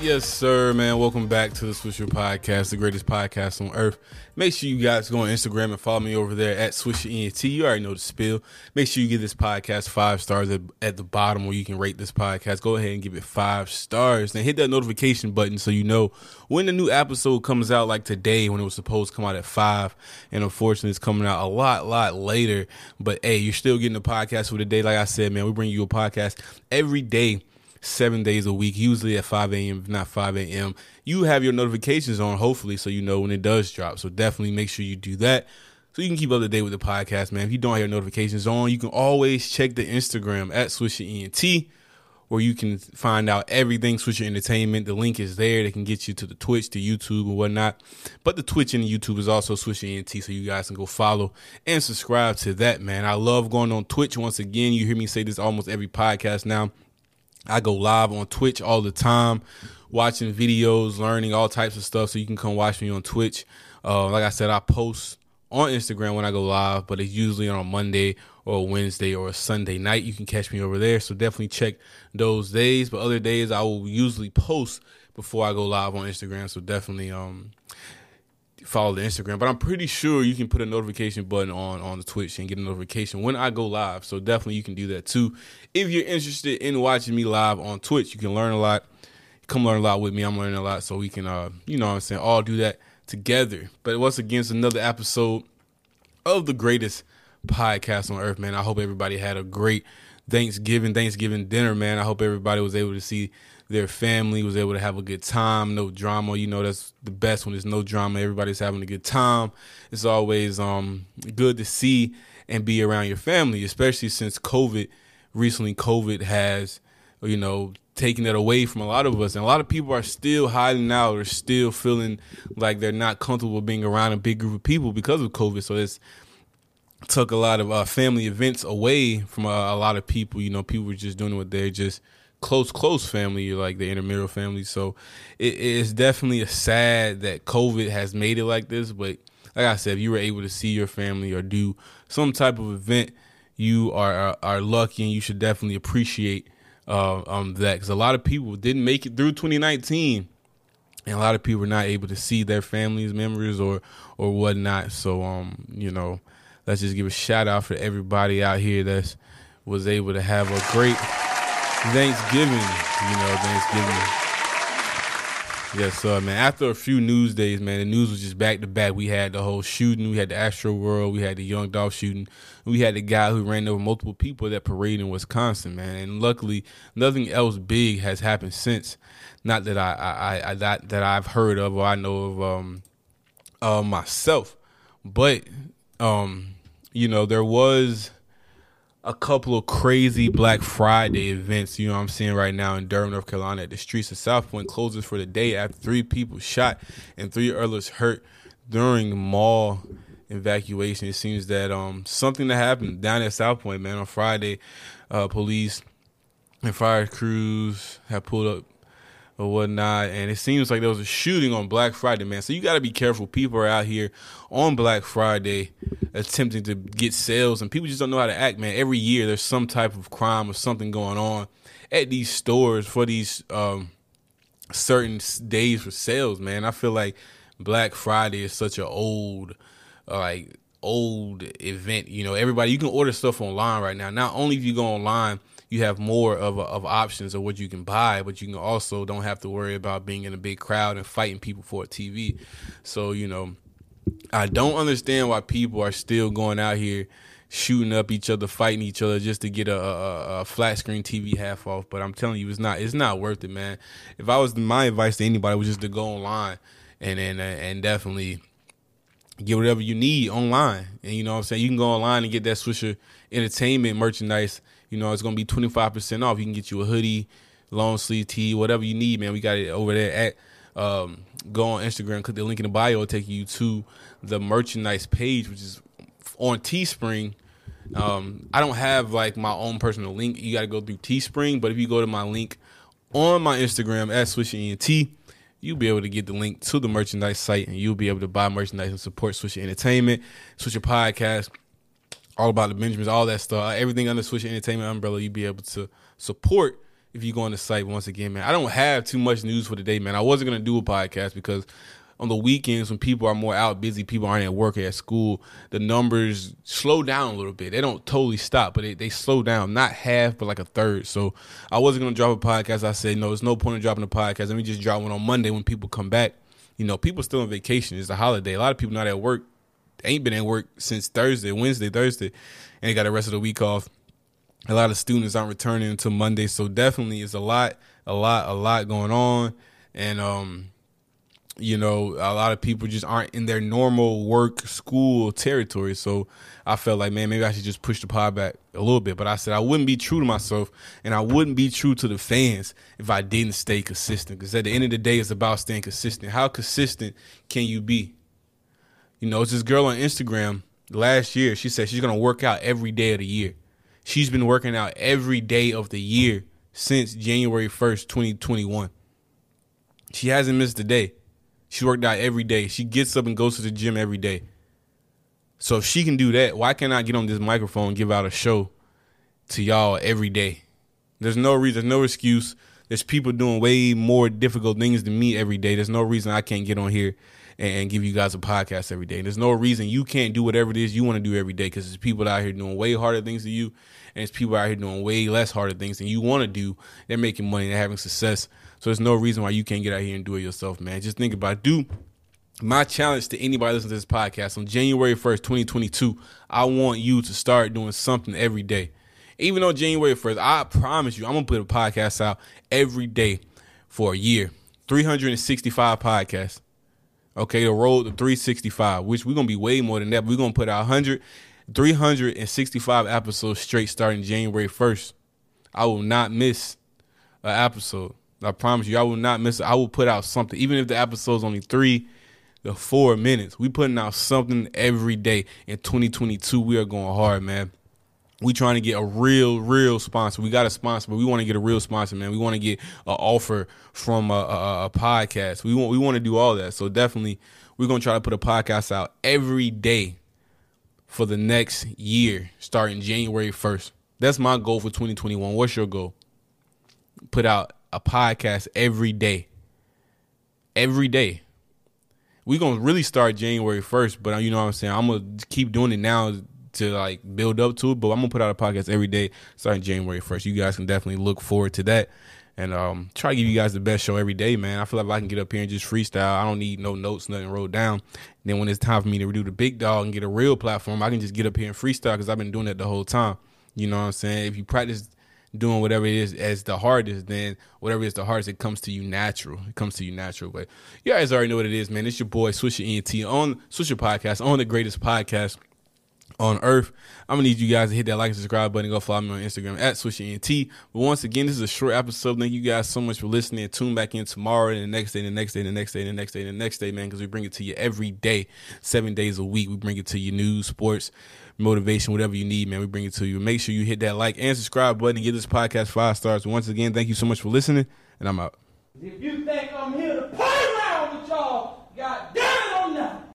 Yes, sir, man. Welcome back to the Swisher Podcast, the greatest podcast on earth. Make sure you guys go on Instagram and follow me over there at Swisher ENT. You already know the spill. Make sure you give this podcast five stars at, at the bottom where you can rate this podcast. Go ahead and give it five stars. and hit that notification button so you know when the new episode comes out, like today when it was supposed to come out at five. And unfortunately, it's coming out a lot, lot later. But hey, you're still getting the podcast for the day. Like I said, man, we bring you a podcast every day seven days a week, usually at 5 a.m., if not 5 a.m. You have your notifications on, hopefully, so you know when it does drop. So definitely make sure you do that so you can keep up to date with the podcast, man. If you don't have your notifications on, you can always check the Instagram at Swisher ENT, where you can find out everything Swisher Entertainment. The link is there. They can get you to the Twitch, to YouTube, and whatnot. But the Twitch and the YouTube is also Swisher ENT, so you guys can go follow and subscribe to that, man. I love going on Twitch. Once again, you hear me say this almost every podcast now. I go live on Twitch all the time, watching videos, learning all types of stuff. So you can come watch me on Twitch. Uh, like I said, I post on Instagram when I go live, but it's usually on a Monday or a Wednesday or a Sunday night. You can catch me over there. So definitely check those days. But other days, I will usually post before I go live on Instagram. So definitely um, follow the Instagram. But I'm pretty sure you can put a notification button on on the Twitch and get a notification when I go live. So definitely you can do that too. If you're interested in watching me live on Twitch, you can learn a lot. Come learn a lot with me. I'm learning a lot, so we can uh, you know what I'm saying, all do that together. But once again, it's another episode of the greatest podcast on earth, man. I hope everybody had a great Thanksgiving, Thanksgiving dinner, man. I hope everybody was able to see their family was able to have a good time, no drama. You know, that's the best when there's no drama. Everybody's having a good time. It's always um, good to see and be around your family, especially since COVID. Recently, COVID has, you know, taken that away from a lot of us, and a lot of people are still hiding out or still feeling like they're not comfortable being around a big group of people because of COVID. So it's took a lot of uh, family events away from a, a lot of people. You know, people were just doing what they're just close close family like the intramural family so it is definitely a sad that covid has made it like this but like i said if you were able to see your family or do some type of event you are are, are lucky and you should definitely appreciate uh, um, that because a lot of people didn't make it through 2019 and a lot of people were not able to see their families members or or whatnot so um you know let's just give a shout out for everybody out here that was able to have a great Thanksgiving, you know, Thanksgiving. Yes, sir, man. After a few news days, man, the news was just back to back. We had the whole shooting, we had the Astroworld, we had the Young Dolph shooting, we had the guy who ran over multiple people at that parade in Wisconsin, man. And luckily, nothing else big has happened since. Not that I, I, I that that I've heard of or I know of um, uh, myself, but um, you know, there was a couple of crazy Black Friday events, you know I'm seeing right now in Durham, North Carolina the streets of Southpoint closes for the day after three people shot and three others hurt during mall evacuation. It seems that um something that happened down at Southpoint, man, on Friday, uh, police and fire crews have pulled up or whatnot. And it seems like there was a shooting on Black Friday, man. So you got to be careful. People are out here on Black Friday attempting to get sales, and people just don't know how to act, man. Every year there's some type of crime or something going on at these stores for these um, certain days for sales, man. I feel like Black Friday is such an old, uh, like, old event. You know, everybody, you can order stuff online right now. Not only if you go online, you have more of, of options of what you can buy, but you can also don't have to worry about being in a big crowd and fighting people for a TV. So, you know, I don't understand why people are still going out here shooting up each other, fighting each other just to get a, a, a, flat screen TV half off. But I'm telling you, it's not it's not worth it, man. If I was my advice to anybody was just to go online and and uh, and definitely get whatever you need online. And you know what I'm saying? You can go online and get that Swisher Entertainment merchandise. You know, it's gonna be 25% off. You can get you a hoodie, long sleeve tee, whatever you need, man. We got it over there at um, go on Instagram, click the link in the bio, it'll take you to the merchandise page, which is on Teespring. Um, I don't have like my own personal link. You got to go through Teespring, but if you go to my link on my Instagram at Swisher ENT, you'll be able to get the link to the merchandise site and you'll be able to buy merchandise and support Swisher Entertainment, Swisher Podcast, all about the Benjamins, all that stuff. Everything under Swisher Entertainment umbrella, you'll be able to support if you go on the site once again, man. I don't have too much news for today, man. I wasn't gonna do a podcast because on the weekends when people are more out busy, people aren't at work or at school, the numbers slow down a little bit. They don't totally stop, but they, they slow down, not half, but like a third. So I wasn't gonna drop a podcast. I said, no, there's no point in dropping a podcast. Let me just drop one on Monday when people come back. You know, people still on vacation. It's a holiday. A lot of people not at work. Ain't been at work since Thursday, Wednesday, Thursday, and got the rest of the week off. A lot of students aren't returning until Monday, so definitely it's a lot, a lot, a lot going on, and um, you know, a lot of people just aren't in their normal work school territory. So I felt like, man, maybe I should just push the pod back a little bit. But I said I wouldn't be true to myself and I wouldn't be true to the fans if I didn't stay consistent. Because at the end of the day, it's about staying consistent. How consistent can you be? You know, it's this girl on Instagram last year. She said she's to work out every day of the year. She's been working out every day of the year since January 1st, 2021. She hasn't missed a day. She worked out every day. She gets up and goes to the gym every day. So if she can do that, why can't I get on this microphone and give out a show to y'all every day? There's no reason, there's no excuse. There's people doing way more difficult things than me every day. There's no reason I can't get on here and give you guys a podcast every day. And There's no reason you can't do whatever it is you want to do every day because there's people out here doing way harder things than you, and there's people out here doing way less harder things than you want to do. They're making money, they're having success. So there's no reason why you can't get out here and do it yourself, man. Just think about it. Do my challenge to anybody listening to this podcast on January 1st, 2022, I want you to start doing something every day. Even on January 1st, I promise you, I'm going to put a podcast out every day for a year. 365 podcasts. Okay, the road to 365, which we're going to be way more than that. We're going to put out 100, 365 episodes straight starting January 1st. I will not miss an episode. I promise you, I will not miss it. I will put out something, even if the episode's only three to four minutes. We putting out something every day. In 2022, we are going hard, man. We trying to get a real, real sponsor. We got a sponsor, but we want to get a real sponsor, man. We want to get an offer from a, a, a podcast. We want we want to do all that. So definitely, we're gonna try to put a podcast out every day for the next year, starting January 1st. That's my goal for 2021. What's your goal? Put out a podcast every day. Every day. We're gonna really start January first, but uh, you know what I'm saying. I'm gonna keep doing it now to like build up to it. But I'm gonna put out a podcast every day starting January first. You guys can definitely look forward to that. And um, try to give you guys the best show every day, man. I feel like I can get up here and just freestyle. I don't need no notes, nothing wrote down. And then when it's time for me to do the big dog and get a real platform, I can just get up here and freestyle because I've been doing that the whole time. You know what I'm saying? If you practice doing whatever it is as the hardest, then whatever is the hardest, it comes to you natural. It comes to you natural. But you guys already know what it is, man. It's your boy Swisher ENT on Swisher Podcast, on the greatest podcast on earth. I'm gonna need you guys to hit that like and subscribe button. Go follow me on Instagram at Swisher ENT. But once again, this is a short episode. Thank you guys so much for listening. Tune back in tomorrow and the next day, and the next day, and the next day, and the next day, and the next day, man. Because we bring it to you every day, seven days a week. We bring it to you news, sports motivation, whatever you need, man. We bring it to you. Make sure you hit that like and subscribe button and give this podcast five stars. Once again, thank you so much for listening, and I'm out. If you think I'm here to party.